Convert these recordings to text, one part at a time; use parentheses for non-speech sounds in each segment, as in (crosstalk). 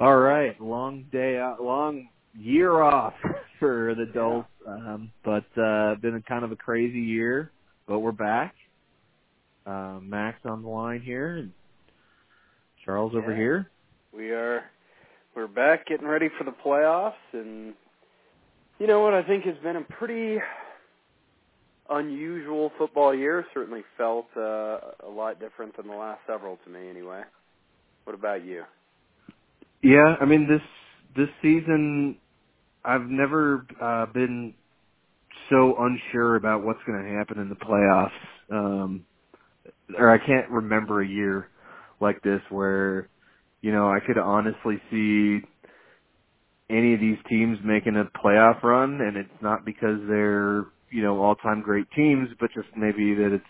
All right, long day out, long year off (laughs) for the adults, um, but uh, been a kind of a crazy year. But we're back. Uh, Max on the line here, and Charles over here. We are we're back getting ready for the playoffs and you know what I think has been a pretty unusual football year, certainly felt uh, a lot different than the last several to me anyway. What about you? Yeah, I mean this this season, I've never uh, been so unsure about what's going to happen in the playoffs. Um, or I can't remember a year like this where, you know, I could honestly see any of these teams making a playoff run, and it's not because they're, you know, all-time great teams, but just maybe that it's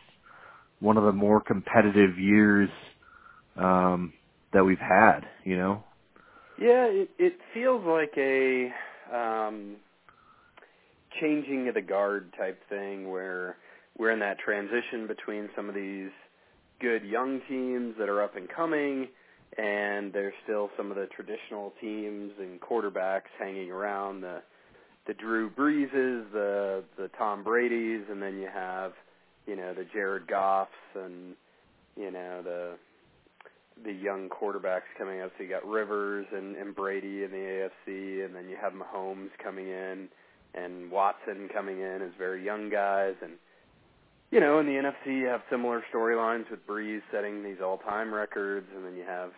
one of the more competitive years um, that we've had, you know. Yeah, it it feels like a um changing of the guard type thing where we're in that transition between some of these good young teams that are up and coming and there's still some of the traditional teams and quarterbacks hanging around the the Drew Breeses, the the Tom Brady's and then you have, you know, the Jared Goffs and you know, the the young quarterbacks coming up. So you got Rivers and, and Brady in the AFC, and then you have Mahomes coming in, and Watson coming in as very young guys, and you know, in the NFC you have similar storylines with Brees setting these all-time records, and then you have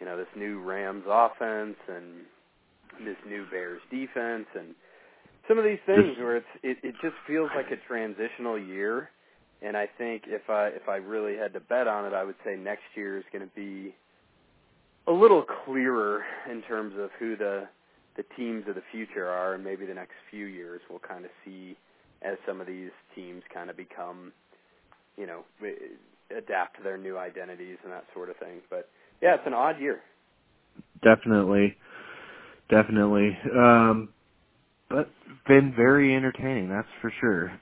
you know this new Rams offense and this new Bears defense, and some of these things where it's it, it just feels like a transitional year and I think if I if I really had to bet on it, I would say next year is going to be a little clearer in terms of who the the teams of the future are, and maybe the next few years we'll kind of see as some of these teams kind of become, you know, adapt to their new identities and that sort of thing. But yeah, it's an odd year. Definitely, definitely. Um, but been very entertaining, that's for sure.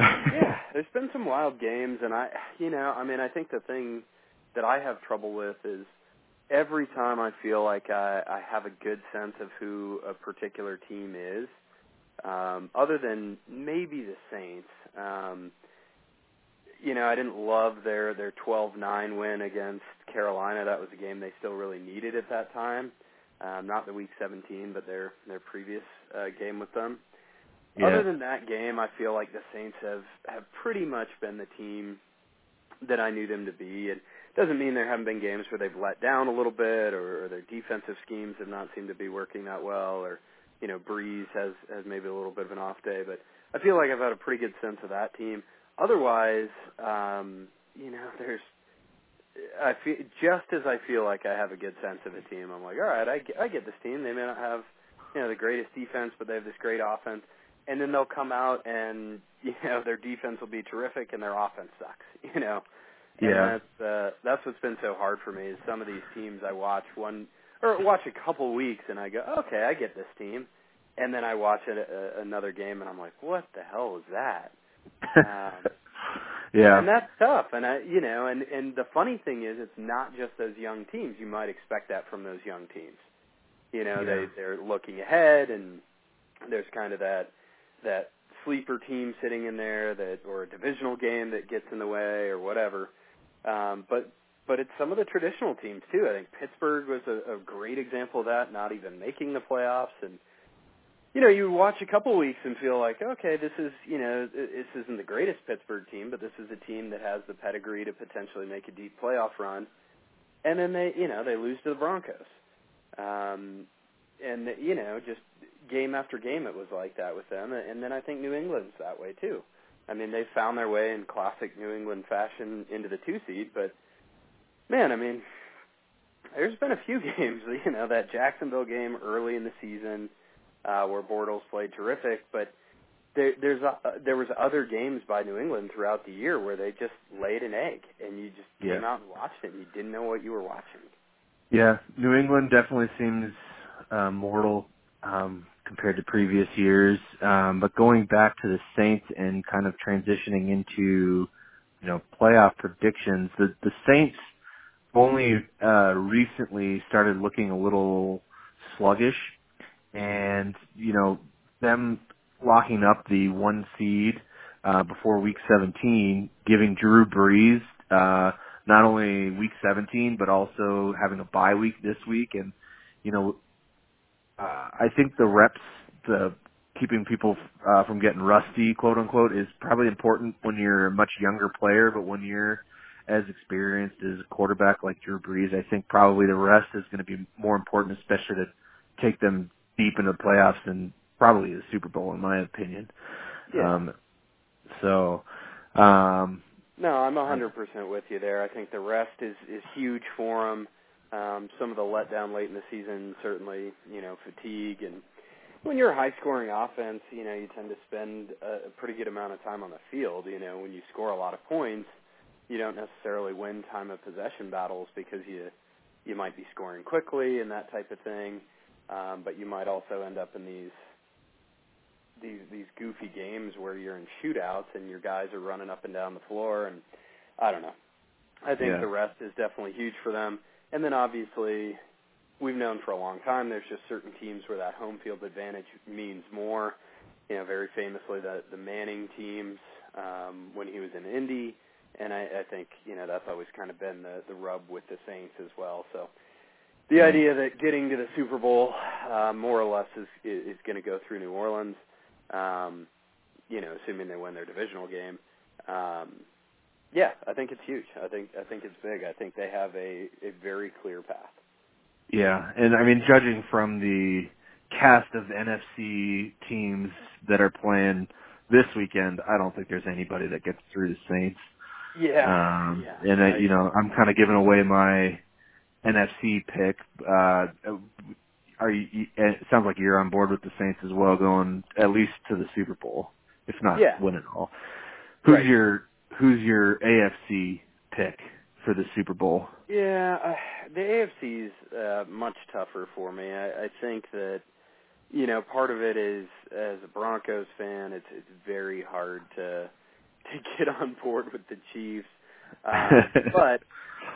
Yeah, (laughs) there's been some wild games, and I, you know, I mean, I think the thing that I have trouble with is every time I feel like I, I have a good sense of who a particular team is, um, other than maybe the Saints. Um, you know, I didn't love their their 12-9 win against Carolina. That was a game they still really needed at that time. Um, not the Week 17, but their their previous uh, game with them. Yeah. Other than that game, I feel like the Saints have have pretty much been the team that I knew them to be. It doesn't mean there haven't been games where they've let down a little bit, or, or their defensive schemes have not seemed to be working that well, or you know Brees has has maybe a little bit of an off day. But I feel like I've had a pretty good sense of that team. Otherwise, um, you know, (laughs) there's I feel just as I feel like I have a good sense of a team. I'm like, all right, I get, I get this team. They may not have you know the greatest defense, but they have this great offense and then they'll come out and (laughs) you know their defense will be terrific and their offense sucks (laughs) you know and Yeah. that's uh that's what's been so hard for me is some of these teams I watch one or watch a couple weeks and I go okay I get this team and then I watch it, uh, another game and I'm like what the hell is that um, (laughs) yeah. and that's tough and I you know and and the funny thing is it's not just those young teams you might expect that from those young teams you know Yeah. they they're looking ahead and there's kind of that that sleeper team sitting in there that or a divisional game that gets in the way or whatever. Um, but but it's some of the traditional teams too. I think Pittsburgh was a, a great example of that, not even making the playoffs and you know, you watch a couple weeks and feel like, okay, this is, you know, this isn't the greatest Pittsburgh team, but this is a team that has the pedigree to potentially make a deep playoff run. And then they, you know, they lose to the Broncos. Um, and you know, just game after game it was like that with them and then I think New England's that way too. I mean, they found their way in classic New England fashion into the 2 seed, but man, I mean, there's been a few (laughs) games, you know, that Jacksonville game early in the season uh where Bortles played terrific, but there there's a, there was other games by New England throughout the year where they just laid an egg and you just Yeah. came out and watched it and you didn't know what you were watching. Yeah, New England definitely seems uh, mortal um, compared to previous years. Um, but going back to the Saints and kind of transitioning into, you know, playoff predictions, the the Saints only uh, recently started looking a little sluggish, and you know them locking up the one seed uh, before Week 17, giving Drew Brees uh, not only Week 17 but also having a bye week this week, and you know uh, I think the reps, the keeping people uh, from getting rusty, quote unquote, is probably important when you're a much younger player, but when you're as experienced as a quarterback like Drew Brees, I think probably the rest is going to be more important, especially to take them deep into the playoffs and probably the Super Bowl, in my opinion. Yeah. Um, so, um, no, I'm 100% with you there. I think the rest is is huge for them. Um, some of the letdown late in the season, certainly, you know, fatigue and when you're a high scoring offense, you know, you tend to spend a, a pretty good amount of time on the field. You know, when you score a lot of points, you don't necessarily win time of possession battles because you you might be scoring quickly and that type of thing, um, but you might also end up in these these these goofy games where you're in shootouts and your guys are running up and down the floor and I don't know. I think Yeah. the rest is definitely huge for them. And then obviously we've known for a long time there's just certain teams where that home field advantage means more. You know, very famously the the Manning teams um when he was in Indy and I, I think, you know, that's always kind of been the the rub with the Saints as well. So the idea that getting to the Super Bowl uh more or less is is going to go through New Orleans um you know, assuming they win their divisional game. Um yeah, I think it's huge. I think I think it's big. I think they have a a very clear path. Yeah, and I mean, judging from the cast of NFC teams that are playing this weekend, I don't think there's anybody that gets through the Saints. Yeah. Um, yeah. and I, you know, I'm kind of giving away my NFC pick. Uh, are you? you- It sounds like you're on board with the Saints as well, going at least to the Super Bowl, if not Yeah. win it all. Who's Right. your Who's your AFC pick for the Super Bowl? Yeah, uh, the AFC's uh, much tougher for me. I, I think that you know part of it is as a Broncos fan, it's it's very hard to to (laughs) get on board with the Chiefs. Um, (laughs) but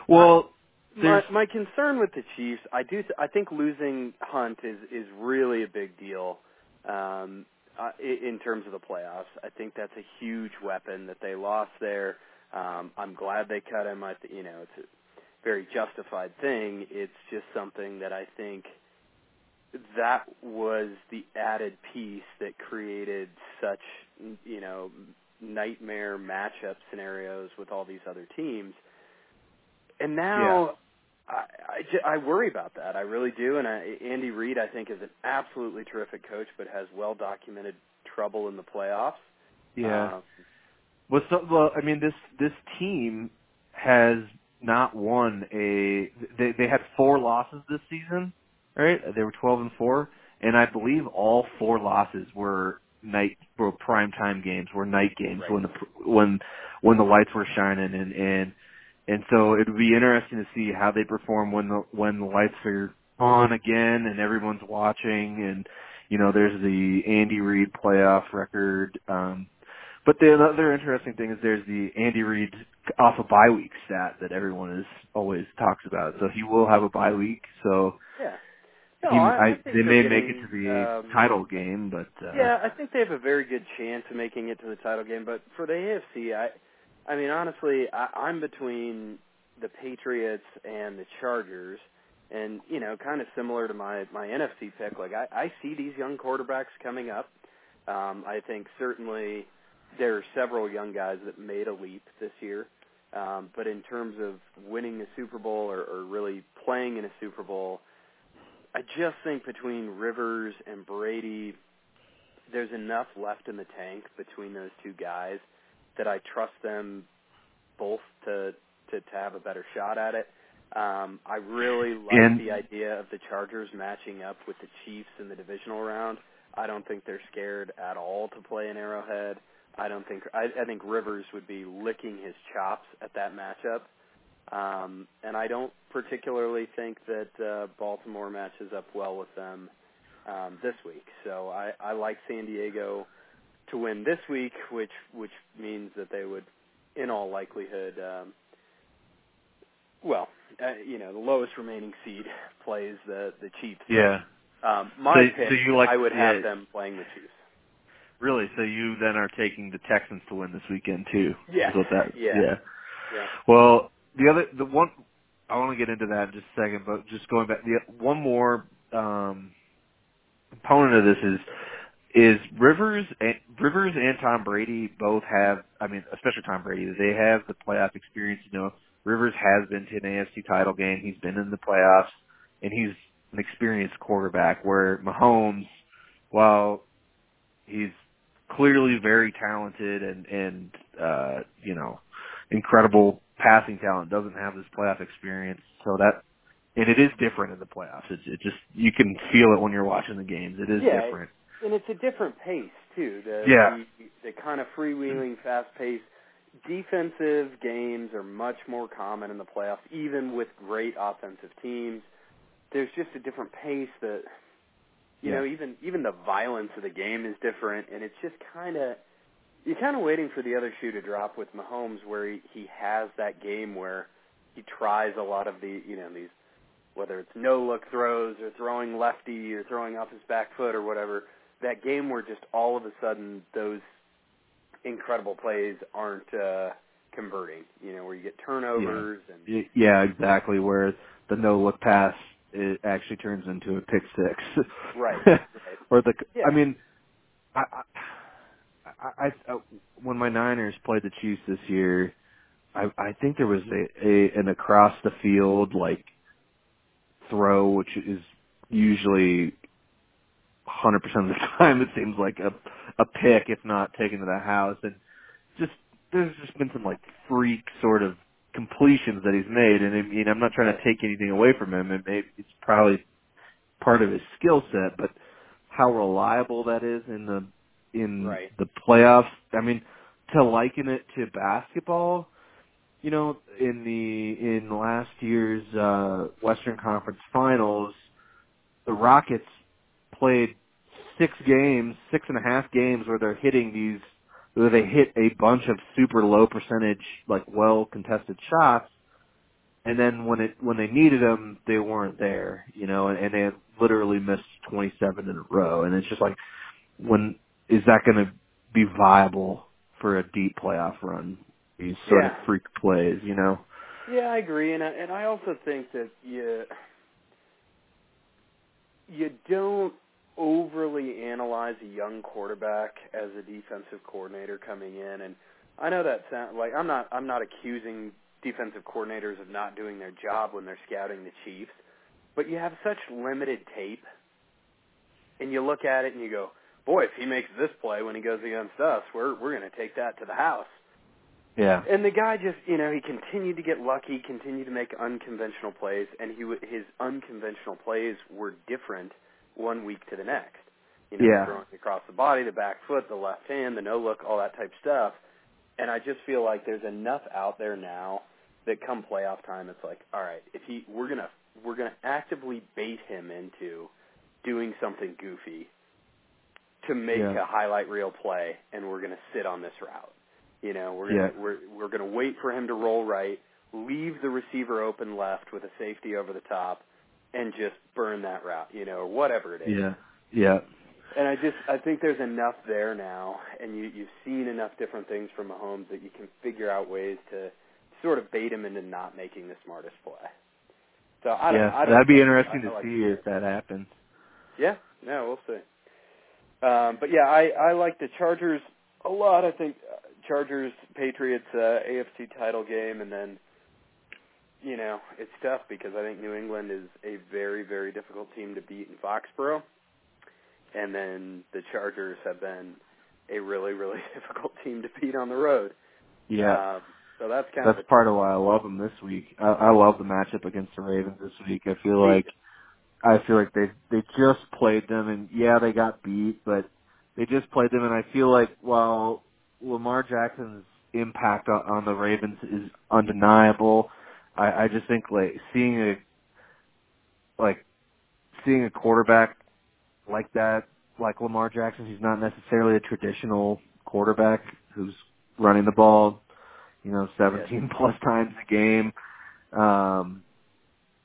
well, my my concern with the Chiefs, I do I think losing Hunt is is really a big deal. Um, uh, in terms of the playoffs, I think that's a huge weapon that they lost there. Um, I'm glad they cut him. I th- you know it's a very justified thing. It's just something that I think that was the added piece that created such you know nightmare matchup scenarios with all these other teams. And now I, I, I worry about that. I really do. And I, Andy Reid, I think, is an absolutely terrific coach, but has well documented trouble in the playoffs. yeah. Um, Well, so, well, I mean, this this team has not won a. They they had four losses this season, right? They were twelve and four, and I believe all four losses were night were prime time games, were night games Right. when the when when the lights were shining, and and and so it would be interesting to see how they perform when the when the lights are on again and everyone's watching, and you know, there's the Andy Reid playoff record. Um, but the other interesting thing is there's the Andy Reid off a bye week stat that everyone is always talks about. So he will have a bye week. So yeah. No, he, I, I they may make it to the um, title game, but uh, Yeah, I think they have a very good chance of making it to the title game. But for the AFC, I, I mean, honestly, I, I'm between the Patriots and the Chargers, and you know, kind of similar to my my NFC pick. Like I, I see these young quarterbacks coming up. Um, I think certainly there are several young guys that made a leap this year. Um, but in terms of winning a Super Bowl or, or really playing in a Super Bowl, I just think between Rivers and Brady, there's enough left in the tank between those two guys that I trust them both to to, to have a better shot at it. Um, I really like And- the idea of the Chargers matching up with the Chiefs in the divisional round. I don't think they're scared at all to play in Arrowhead. I don't think I, I think Rivers would be licking his chops at that matchup. Um, and I don't particularly think that uh, Baltimore matches up well with them um, this week. So I, I like San Diego to win this week, which which means that they would, in all likelihood, um, well, uh, you know the lowest remaining seed (laughs) plays the the Chiefs. Yeah. Um, my So- pick, so you like- I would have yeah. them playing the Chiefs. Really? So you then are taking the Texans to win this weekend too? Yeah. Is that? (laughs) Yeah. Yeah. Yeah. Well, the other, the one, I want to get into that in just a second, but just going back, the one more um, component of this is is Rivers and Rivers and Tom Brady both have. I mean, especially Tom Brady, they have the playoff experience. You know, Rivers has been to an AFC title game. He's been in the playoffs, and he's an experienced quarterback. Where Mahomes, while he's clearly very talented and and uh, you know incredible passing talent, doesn't have this playoff experience. So that and it is different in the playoffs. It, it just you can feel it when you're watching the games. It is Yeah, different. And it's a different pace too. The Yeah. the, the kind of freewheeling, fast pace. Defensive games are much more common in the playoffs, even with great offensive teams. There's just a different pace that, you Yeah. know, even even the violence of the game is different, and it's just kind of you're kind of waiting for the other shoe to drop with Mahomes, where he he has that game where he tries a lot of the you know these whether it's no look throws or throwing lefty or throwing off his back foot or whatever, that game where just all of a sudden those incredible plays aren't uh converting, you know, where you get turnovers and Yeah, exactly. Where the no look pass it actually turns into a pick six. Right, (laughs) right. or the Yeah. I mean, I, I, I, I when my Niners played the Chiefs this year, I I think there was a, a an across the field like throw, which is usually 100% of the (laughs) time it seems like a a pick, if not taken to the house, and just there's just been some like freak sort of completions that he's made, and I mean I'm not trying to take anything away from him, and maybe it's probably part of his skill set, but how reliable that is in the in Right. the playoffs. I mean, to liken it to basketball, you know, in the in last year's uh Western Conference Finals, the Rockets played six games, six and a half games where they're hitting these where they hit a bunch of super low percentage, like well contested shots, and then when it when they needed them, they weren't there, you know, and, and they had literally missed 27 in a row, and it's just like, when is that going to be viable for a deep playoff run? These sort Yeah. of freak plays, you know. Yeah, I agree, and I, and I also think that you you don't overly analyze a young quarterback as a defensive coordinator coming in, and I know that sound like I'm not I'm not accusing defensive coordinators of not doing their job when they're scouting the Chiefs, but you have such limited tape, and you look at it and you go, boy, if he makes this play when he goes against us, we're we're going to take that to the house. Yeah. And the guy just, you know, he continued to get lucky, continued to make unconventional plays, and he his unconventional plays were different one week to the next. You know, Yeah. throwing across the body, the back foot, the left hand, the no look, all that type stuff. And I just feel like there's enough out there now that come playoff time, it's like, all right, if he, we're gonna, we're gonna actively bait him into doing something goofy to make Yeah. a highlight reel play, and we're gonna sit on this route. You know, we're gonna Yeah. we're we're gonna wait for him to roll right, leave the receiver open left with a safety over the top, and just burn that route. You know, or whatever it is. Yeah. Yeah. And I just I think there's enough there now, and you you've seen enough different things from Mahomes that you can figure out ways to sort of bait him into not making the smartest play. So I don't. yeah. I don't That'd be interesting I- to like see if that happens. yeah, no, we'll see. Um, but yeah, I I like the Chargers a lot. I think uh, Chargers Patriots uh, AFC title game, and then you know it's tough because I think New England is a very very difficult team to beat in Foxborough, and then the Chargers have been a really really (laughs) difficult team to beat on the road. Yeah. Um, so that's kind That's of part of why I love them this week. I, I love the matchup against the Ravens this week. I feel like I feel like they they just played them, and yeah, they got beat, but they just played them, and I feel like while Lamar Jackson's impact on, on the Ravens is undeniable, I, I just think like seeing a like seeing a quarterback like that, like Lamar Jackson, who's not necessarily a traditional quarterback who's running the ball, you know, 17 (laughs) plus times a game. Um,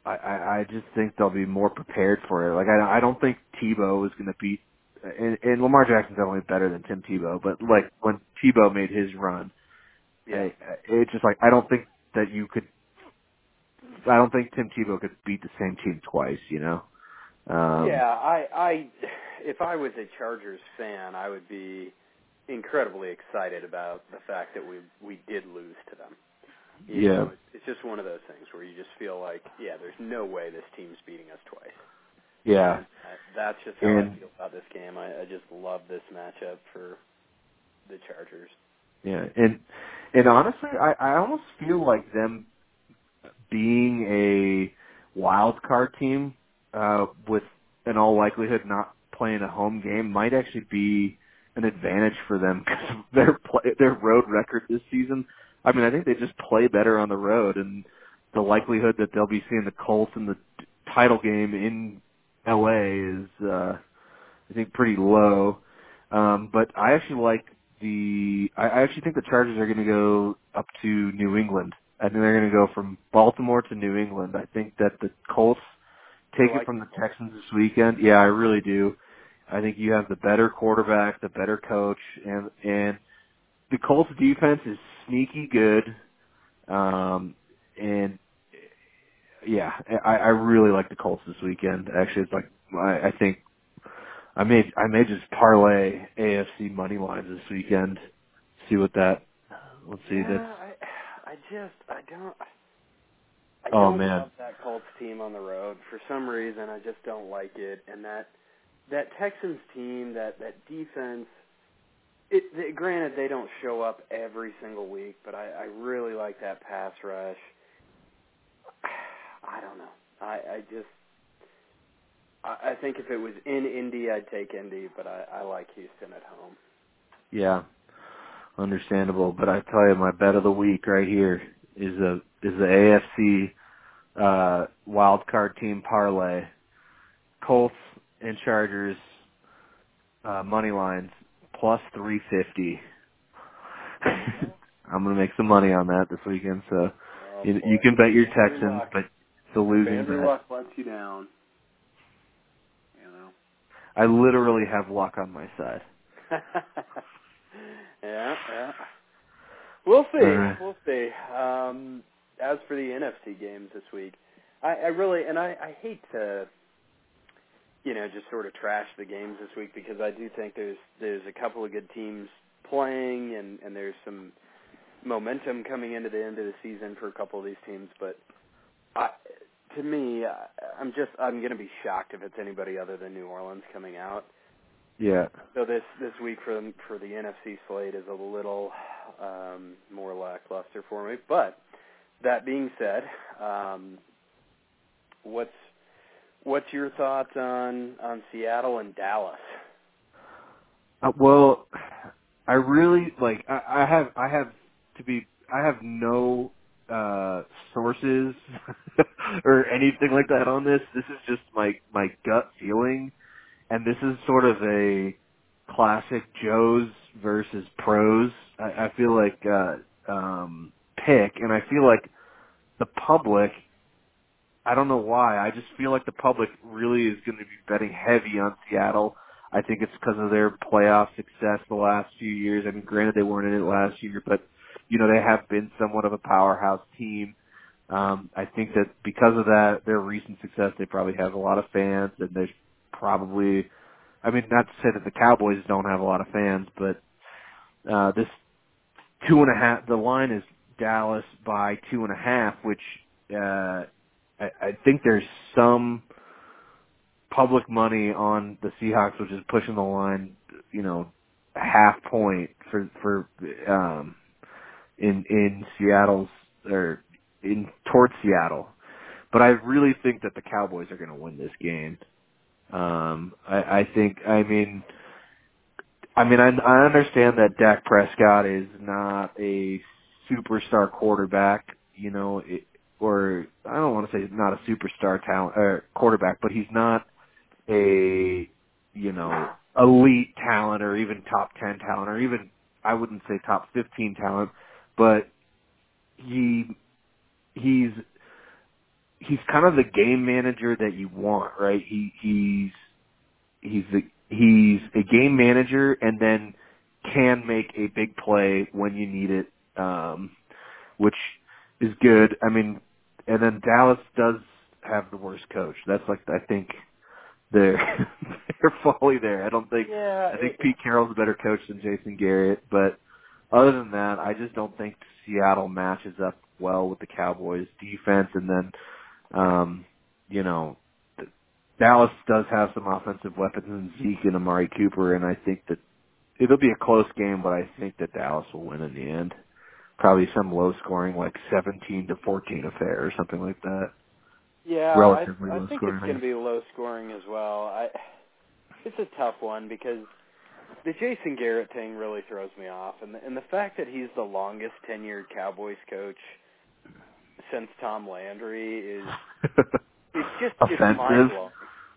I, I I just think they'll be more prepared for it. Like I I don't think Tebow is going to beat and, and Lamar Jackson's definitely better than Tim Tebow, but like when Tebow made his run, Yeah. It's just like I don't think that you could. I don't think Tim Tebow could beat the same team twice. You know. Um, yeah, I I if I was a Chargers fan, I would be incredibly excited about the fact that we we did lose to them. You Yeah. know, it's just one of those things where you just feel like, yeah, there's no way this team's beating us twice. Yeah. And that's just how And I feel about this game. I, I just love this matchup for the Chargers. yeah. And and honestly, I I almost feel like them being a wild card team uh, with in all likelihood not playing a home game might actually be an advantage for them (laughs) because their play, their road record this season. I mean, I think they just play better on the road, and the likelihood that they'll be seeing the Colts in the title game in LA is, uh, I think, pretty low. Um, but I actually like the. I, I actually think the Chargers are going to go up to New England. I think they're going to go from Baltimore to New England. I think that the Colts take You it from the Texans this weekend. Yeah, I really do. I think you have the better quarterback, the better coach, and and the Colts defense is sneaky good. Um, and yeah, I, I really like the Colts this weekend. Actually, it's like I, I think I may I may just parlay AFC money lines this weekend. See what that. Let's see. Yeah, That's I just I don't I oh don't man. love that Colts team on the road. For some reason I just don't like it and that that Texans team, that that defense it, they, granted they don't show up every single week, but I, I really like that pass rush. (sighs) I don't know. I, I just I, I think if it was in Indy I'd take Indy, but I, I like Houston at home. Yeah, understandable. But I tell you, my bet of the week right here is a is the AFC uh wild card team parlay. Colts and Chargers uh money lines plus three fifty. (laughs) I'm gonna make some money on that this weekend. So Oh you, you can bet your Texans, but it's a losing Andrew bet. Luck lets you down, you know. I literally have luck on my side. (laughs) yeah, yeah. We'll see. right. We'll see. Um, as for the NFC games this week, I, I really and I, I hate to, you know, just sort of trash the games this week because I do think there's there's a couple of good teams playing and and there's some momentum coming into the end of the season for a couple of these teams. But I, to me, I, I'm just I'm going to be shocked if it's anybody other than New Orleans coming out. Yeah. So this this week for the, for the NFC slate is a little um, more lackluster for me. But that being said, um, what's what's your thoughts on on Seattle and Dallas? Uh, well, I really like. I, I have. I have to be. I have no uh sources (laughs) or anything like that on this. This is just my my gut feeling, and this is sort of a classic Joe's versus pros. I, I feel like uh um pick, and I feel like the public I don't know why. I just feel like the public really is going to be betting heavy on Seattle. I think it's because of their playoff success the last few years. I mean, granted they weren't in it last year, but you know they have been somewhat of a powerhouse team. Um, I think that because of that, their recent success, they probably have a lot of fans, and there's probably, I mean, not to say that the Cowboys don't have a lot of fans, but uh, this two and a half. The line is Dallas by two and a half, which uh, I, I think there's some public money on the Seahawks, which is pushing the line, you know, half point for for um in in Seattle's or in towards Seattle. But I really think that the Cowboys are going to win this game. Um, I, I think. I mean, I mean, I, I understand that Dak Prescott is not a superstar quarterback. You know, it, or I don't want to say he's not a superstar talent or quarterback, but he's not a you know elite talent or even top ten talent or even I wouldn't say top fifteen talent, but he he's he's kind of the game manager that you want, right? He he's he's the he's a game manager and then can make a big play when you need it, um, which is good. I mean, and then Dallas does have the worst coach. That's like I think their (laughs) their folly there. I don't think Yeah, I think it, Pete Carroll's a better coach than Jason Garrett, but other than that, I just don't think Seattle matches up well with the Cowboys defense and then um, you know, Dallas does have some offensive weapons in Zeke and Amari Cooper, and I think that it'll be a close game, but I think that Dallas will win in the end. Probably some low scoring, like 17 to 14 affair or something like that. yeah, Relatively I, I low think scoring. it's going to be low scoring as well. I, it's a tough one because the Jason Garrett thing really throws me off, and the, and the fact that he's the longest tenured Cowboys coach since Tom Landry is (laughs) it's just offensive. blowing.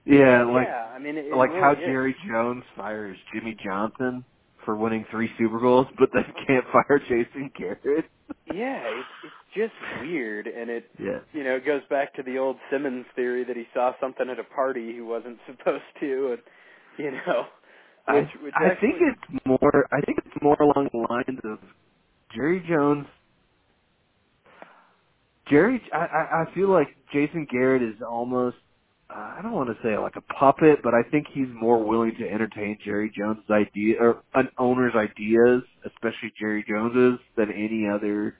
Yeah, like yeah, I mean, it, it like really how is. Jerry Jones fires Jimmy Johnson for winning three Super Bowls, but then (laughs) can't fire Jason Garrett. Yeah, it's it's just weird, and it (laughs) yeah. you know it goes back to the old Simmons theory that he saw something at a party he wasn't supposed to, and you know, which I which I actually think it's more I think it's more along the lines of Jerry Jones Jerry I I, I feel like Jason Garrett is almost uh, I don't want to say like a puppet, but I think he's more willing to entertain Jerry Jones's idea or an owner's ideas, especially Jerry Jones's, than any other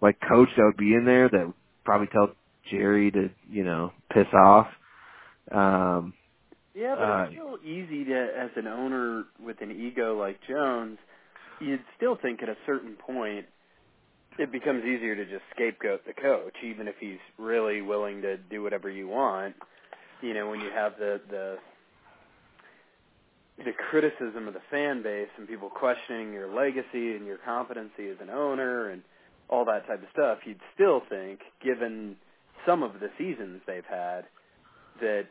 like coach that would be in there that would probably tell Jerry to you know piss off. Um, yeah, but uh, it's still easy to as an owner with an ego like Jones, you'd still think at a certain point it becomes easier to just scapegoat the coach, even if he's really willing to do whatever you want. You know, when you have the the the criticism of the fan base and people questioning your legacy and your competency as an owner and all that type of stuff, you'd still think, given some of the seasons they've had, that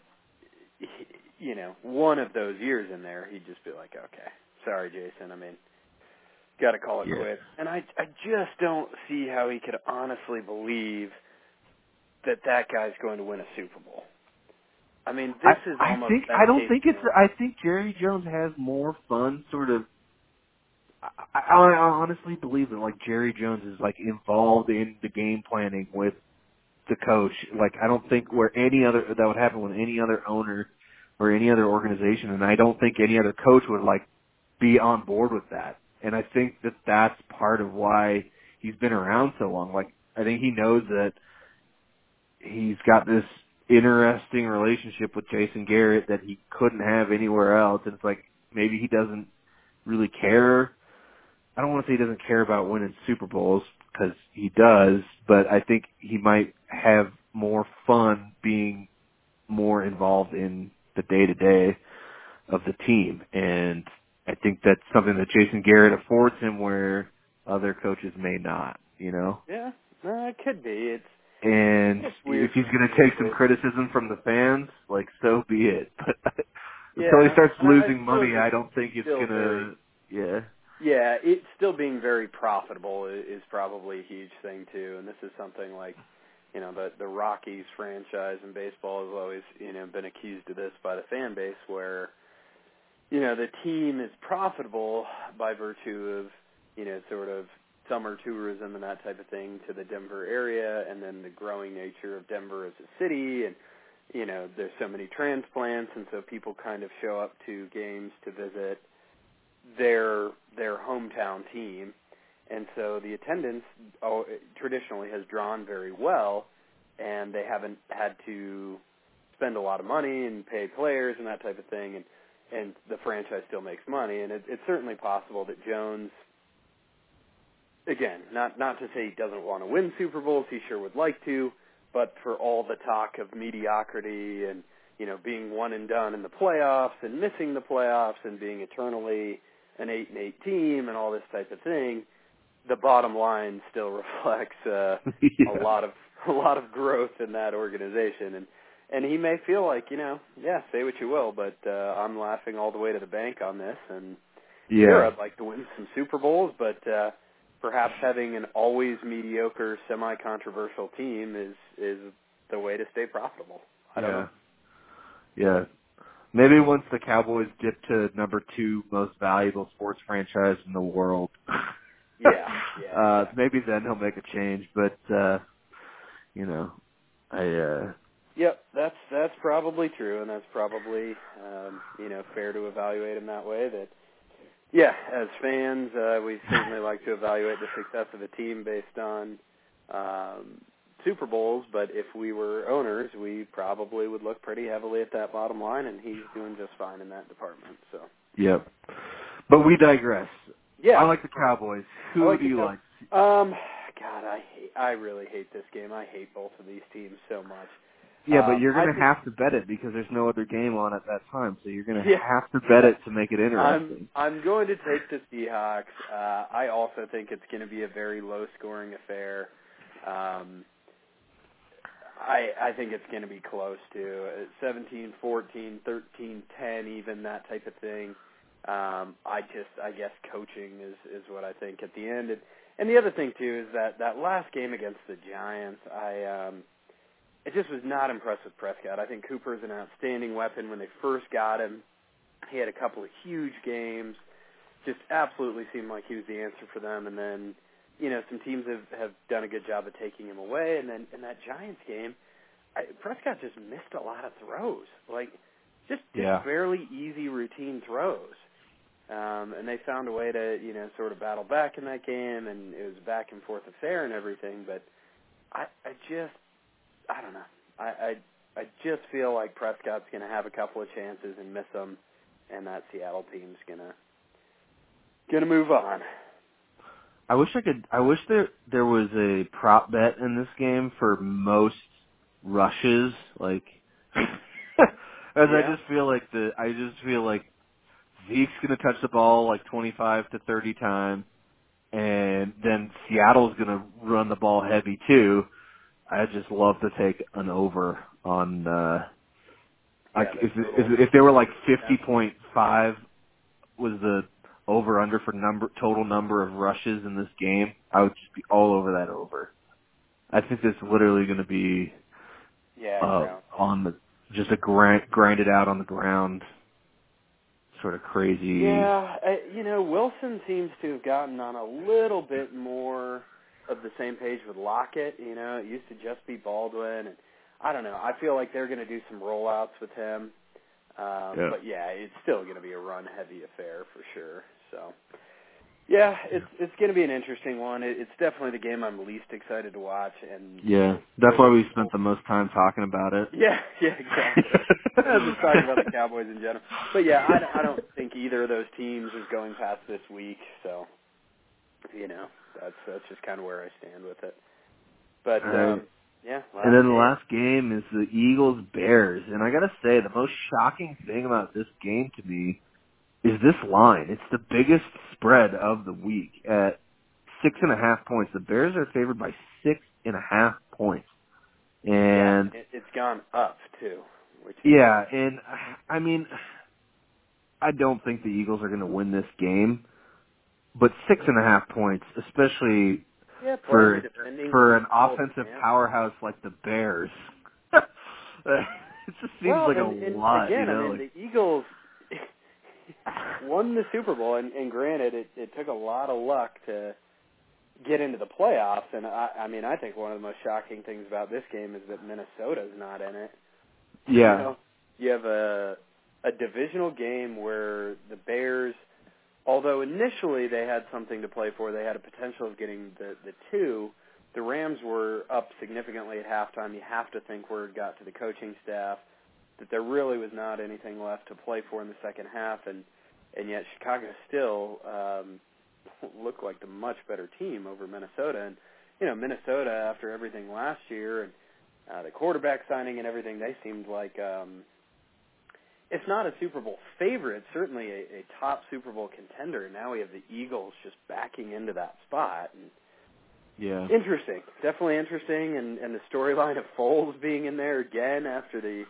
you know one of those years in there, he'd just be like, okay, sorry, Jason. I mean, got to call it Yeah. quits. And I I just don't see how he could honestly believe that that guy's going to win a Super Bowl. I mean, this I, is I think I don't think it's. I think Jerry Jones has more fun, sort of. I, I, I honestly believe that like Jerry Jones is like involved in the game planning with the coach. Like I don't think where any other that would happen with any other owner or any other organization, and I don't think any other coach would like be on board with that. And I think that that's part of why he's been around so long. Like I think he knows that he's got this interesting relationship with Jason Garrett that he couldn't have anywhere else. And it's like maybe he doesn't really care. I don't want to say he doesn't care about winning Super Bowls because he does, but I think he might have more fun being more involved in the day to day of the team. And I think that's something that Jason Garrett affords him where other coaches may not, you know? Yeah, no, it could be. It's And It's if he's going to take some criticism from the fans, like so be it. (laughs) But until he starts and I- I losing money, I don't think it's going to. Yeah. yeah, it's still being very profitable is probably a huge thing too. And this is something like you know the the Rockies franchise in baseball has always you know been accused of this by the fan base where you know the team is profitable by virtue of you know sort of summer tourism and that type of thing to the Denver area and then the growing nature of Denver as a city and you know there's so many transplants and so people kind of show up to games to visit their their hometown team. And so the attendance oh, traditionally has drawn very well and they haven't had to spend a lot of money and pay players and that type of thing. And and the franchise still makes money and it, it's certainly possible that Jones again not not to say he doesn't want to win Super Bowls he sure would like to but for all the talk of mediocrity and you know being one and done in the playoffs and missing the playoffs and being eternally an eight and eight team and all this type of thing the bottom line still (laughs) reflects uh (laughs) yeah. a lot of a lot of growth in that organization and and he may feel like you know yeah say what you will but uh I'm laughing all the way to the bank on this and Yeah. sure I'd like to win some Super Bowls but uh perhaps having an always mediocre semi controversial team is is the way to stay profitable. I yeah. don't know. Yeah. Maybe once the Cowboys dip to number two most valuable sports franchise in the world. Yeah, yeah. (laughs) uh exactly. maybe then he'll make a change, but uh you know, I uh Yep, that's that's probably true, and that's probably um, you know fair to evaluate him that way. That yeah, as fans, uh, we (laughs) certainly like to evaluate the success of a team based on um, Super Bowls. But if we were owners, we probably would look pretty heavily at that bottom line, and he's doing just fine in that department. So Yep. But we digress. yeah, I like the Cowboys. Who like do you like? um, God, I hate, I really hate this game. I hate both of these teams so much. Yeah, but Um, you're I gonna think- have to bet it because there's no other game on at that time, so you're gonna Yeah. have to bet it to make it I'm interesting. I'm going to take the Seahawks. Uh, I also think it's going to be a very low scoring affair. Um, I I think it's going to be close to uh, 17, 14, 13, 10, even that type of thing. Um, I just I guess coaching is is what I think at the end. And, and the other thing too is that that last game against the Giants, I um, it just was not impressed with Prescott. I think Cooper's an outstanding weapon when they first got him. He had a couple of huge games. Just absolutely seemed like he was the answer for them. And then, you know, some teams have have done a good job of taking him away. And then in that Giants game, I, Prescott just missed a lot of throws, like just, just Yeah. fairly easy routine throws. Um, and they found a way to, you know, sort of battle back in that game, and it was back and forth affair and everything. But I, I just, I don't know. I, I, I just feel like Prescott's going to have a couple of chances and miss them, and that Seattle team's gonna gonna move on. I wish I could. I wish there there was a prop bet in this game for most rushes. Like, (laughs) as I just feel like the. I just feel like Zeke's gonna touch the ball like 25 to 30 times, and then Seattle's gonna run the ball heavy too. I just love to take an over on. uh like Yeah, if, if if they were like 50.5 was the over under for number total number of rushes in this game, I would just be all over that over. I think it's literally going to be Yeah. uh, on the just a grind grinded out on the ground, sort of crazy. Yeah, I, you know, Wilson seems to have gotten on a little bit more of the same page with Lockett. You know, it used to just be Baldwin, and I don't know. I feel like they're going to do some rollouts with him. Um, Yeah. But yeah, it's still going to be a run-heavy affair for sure. So, yeah, it's it's going to be an interesting one. It, it's definitely the game I'm least excited to watch, and Yeah, that's why we spent the most time talking about it. yeah, (laughs) yeah, exactly. (laughs) Just talking about the Cowboys in general. But yeah, I, I don't think either of those teams is going past this week. So, you know, that's that's just kind of where I stand with it. But right. um, yeah, And then the last game is the Eagles Bears, and I gotta say the most shocking thing about this game to me is this line. It's the biggest spread of the week at six and a half points. The Bears are favored by six and a half points, and yeah, it, it's gone up too. Which is, yeah, and I mean, I don't think the Eagles are going to win this game, but six and a half points, especially yeah, for playing the defending for an offensive powerhouse like the Bears. (laughs) it just seems well, like and, a and lot, again, you know. I mean, like, the Eagles (laughs) won the Super Bowl, and, and granted, it, it took a lot of luck to get into the playoffs. And I, I mean, I think one of the most shocking things about this game is that Minnesota's not in it. yeah, You know, you have a a divisional game where the Bears, although initially they had something to play for, they had a potential of getting the the two. The Rams were up significantly at halftime. You have to think word got to the coaching staff that there really was not anything left to play for in the second half, and and yet Chicago still um, looked like the much better team over Minnesota. And you know, Minnesota after everything last year and uh, the quarterback signing and everything, they seemed like um, if not a Super Bowl favorite, certainly a, a top Super Bowl contender. Now we have the Eagles just backing into that spot. And yeah. interesting, definitely interesting, and and the storyline (laughs) of Foles being in there again after the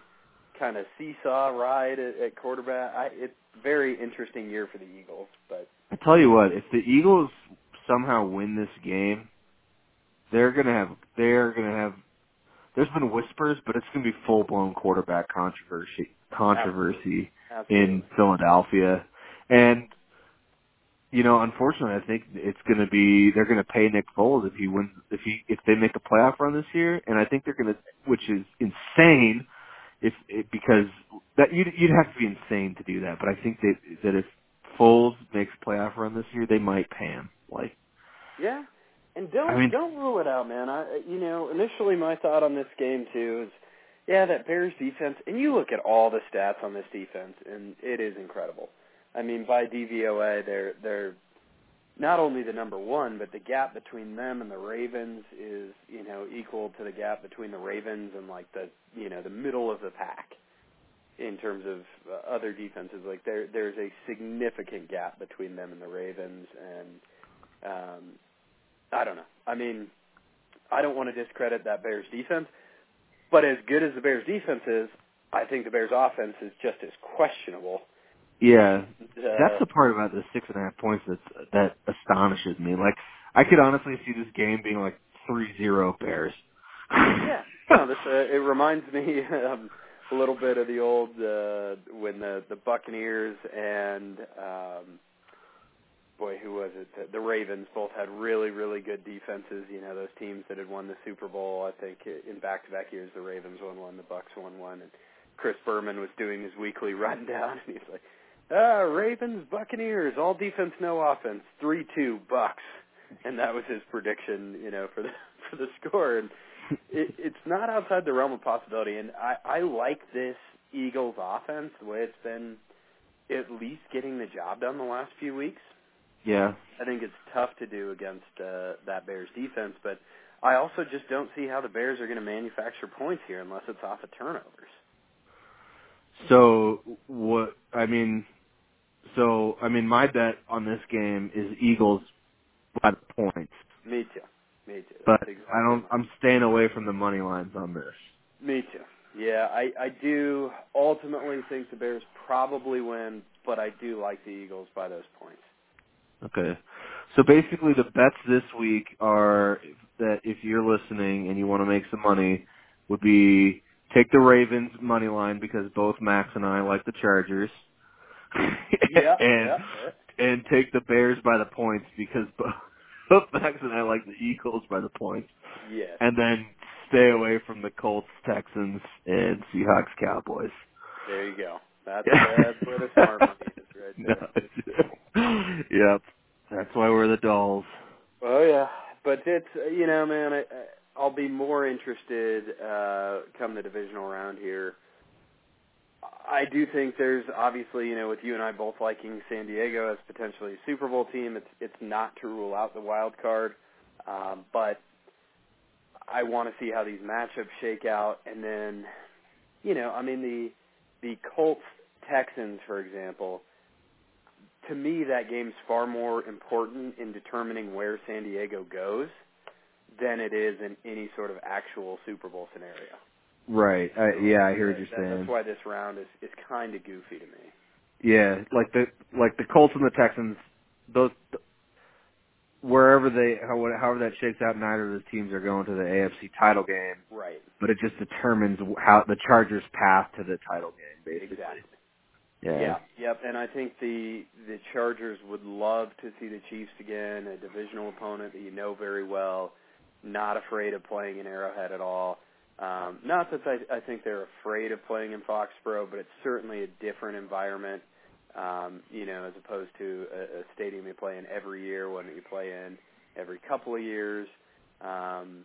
kind of seesaw ride at, at quarterback. I, it's a very interesting year for the Eagles, but I tell you what, if the Eagles somehow win this game, they're gonna have they're gonna have there's been whispers, but it's going to be full blown quarterback controversy controversy Absolutely. in Philadelphia, and you know, unfortunately, I think it's going to be they're going to pay Nick Foles if he wins if he if they make a playoff run this year, and I think they're going to, which is insane, if it, because that you'd you'd have to be insane to do that, but I think that that if Foles makes playoff run this year, they might pay him. Like, Yeah, and don't I mean- don't rule it out, man. I you know initially my thought on this game too is, yeah, that Bears defense, and you look at all the stats on this defense, and it is incredible. I mean, by DVOA, they're they're not only the number one, but the gap between them and the Ravens is you know equal to the gap between the Ravens and like the you know the middle of the pack in terms of uh, other defenses. Like there there's a significant gap between them and the Ravens, and um, I don't know. I mean, I don't want to discredit that Bears defense, but as good as the Bears defense is, I think the Bears offense is just as questionable. yeah, that's the part about the six and a half points that that astonishes me. Like, I could honestly see this game being like three zero Bears. yeah. No, this uh, it reminds me um, a little bit of the old uh, when the the Buccaneers and um, boy, who was it? The, Ravens both had really really good defenses. You know, those teams that had won the Super Bowl. I think in back to back years, the Ravens won one, the Bucks won one, and Chris Berman was doing his weekly (laughs) rundown, and he's like, "Ah, Ravens, Buccaneers, all defense, no offense, three two Bucks," and that was his prediction. You know, for the (laughs) for the score and it, it's not outside the realm of possibility. And I, I like this Eagles offense the way it's been, at least getting the job done the last few weeks. Yeah, I think it's tough to do against uh, that Bears defense, but I also just don't see how the Bears are going to manufacture points here unless it's off of turnovers. So what? I mean, so I mean, my bet on this game is Eagles by the points, Me too. Me too. but exactly I don't. I'm staying away from the money lines on this. Me too. Yeah, I, I do ultimately think the Bears probably win, but I do like the Eagles by those points. Okay. So basically, the bets this week are that if you're listening and you want to make some money, would be take the Ravens money line because both Max and I like the Chargers. Yeah, (laughs) and yeah, yeah. and take the Bears by the points because both, (laughs) both Max and I like the Eagles by the points. Yes. And then stay away from the Colts, Texans, and Seahawks, Cowboys. There you go. That's that's where the smart money is right (laughs) there. Yep. That's why we're the dolls. Oh yeah, but it's uh, you know, man, I, I- I'll be more interested uh come the divisional round here. I do think there's obviously, you know, with you and I both liking San Diego as potentially a Super Bowl team, it's it's not to rule out the wild card, um, but I want to see how these matchups shake out, and then, you know, I mean the the Colts Texans, for example. To me, that game's far more important in determining where San Diego goes than it is in any sort of actual Super Bowl scenario. Right. I, yeah, I hear what you're That- saying. That's why this round is is kind of goofy to me. Yeah, like the like the Colts and the Texans, those wherever they however that shakes out, neither of those teams are going to the AFC title game, Right. but it just determines how the Chargers' path to the title game, basically. Exactly. Yeah. Yeah. Yep. And I think the the Chargers would love to see the Chiefs again, a divisional opponent that you know very well, not afraid of playing in Arrowhead at all. Um, not that I, I think they're afraid of playing in Foxborough, but it's certainly a different environment. Um, you know, as opposed to a, a stadium you play in every year, one that you play in every couple of years. Um,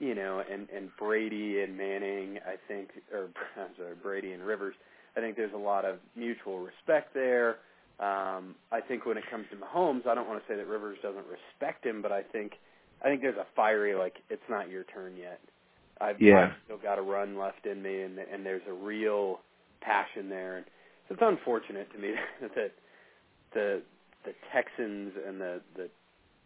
you know, and and Brady and Manning, I think, or (laughs) I'm sorry, Brady and Rivers. I think there's a lot of mutual respect there. Um, I think when it comes to Mahomes, I don't want to say that Rivers doesn't respect him, but I think I think there's a fiery like it's not your turn yet. I've, Yeah. I've still got a run left in me, and and there's a real passion there. And it's unfortunate to me (laughs) that the the Texans and the the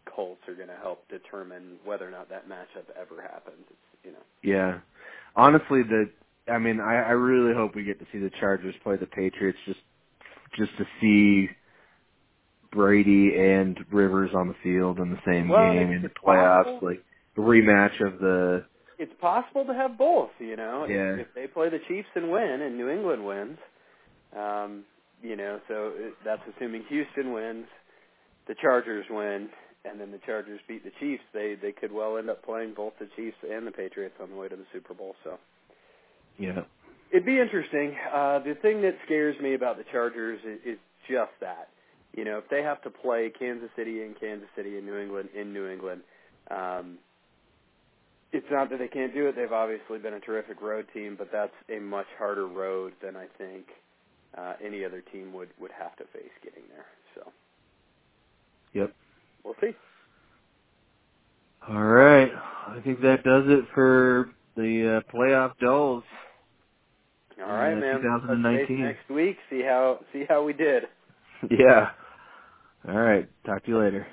Colts are going to help determine whether or not that matchup ever happens. It's, you know, Yeah. Honestly, the I mean, I, I really hope we get to see the Chargers play the Patriots just just to see Brady and Rivers on the field in the same Well, game in the playoffs, possible. like the rematch of the it's possible to have both. You know, Yeah. if, if they play the Chiefs and win, and New England wins, um, you know, so it, that's assuming Houston wins, the Chargers win, and then the Chargers beat the Chiefs. They they could well end up playing both the Chiefs and the Patriots on the way to the Super Bowl. So Yeah. it'd be interesting. Uh, the thing that scares me about the Chargers is, is just that. You know, if they have to play Kansas City in Kansas City and New England in New England, um, it's not that they can't do it. They've obviously been a terrific road team, but that's a much harder road than I think uh, any other team would would have to face getting there. So, Yep. we'll see. All right. I think that does it for the uh, playoff dolls. All right, Uh, man. Touch base 2019. next week. See how see how we did. (laughs) Yeah. All right. Talk to you later.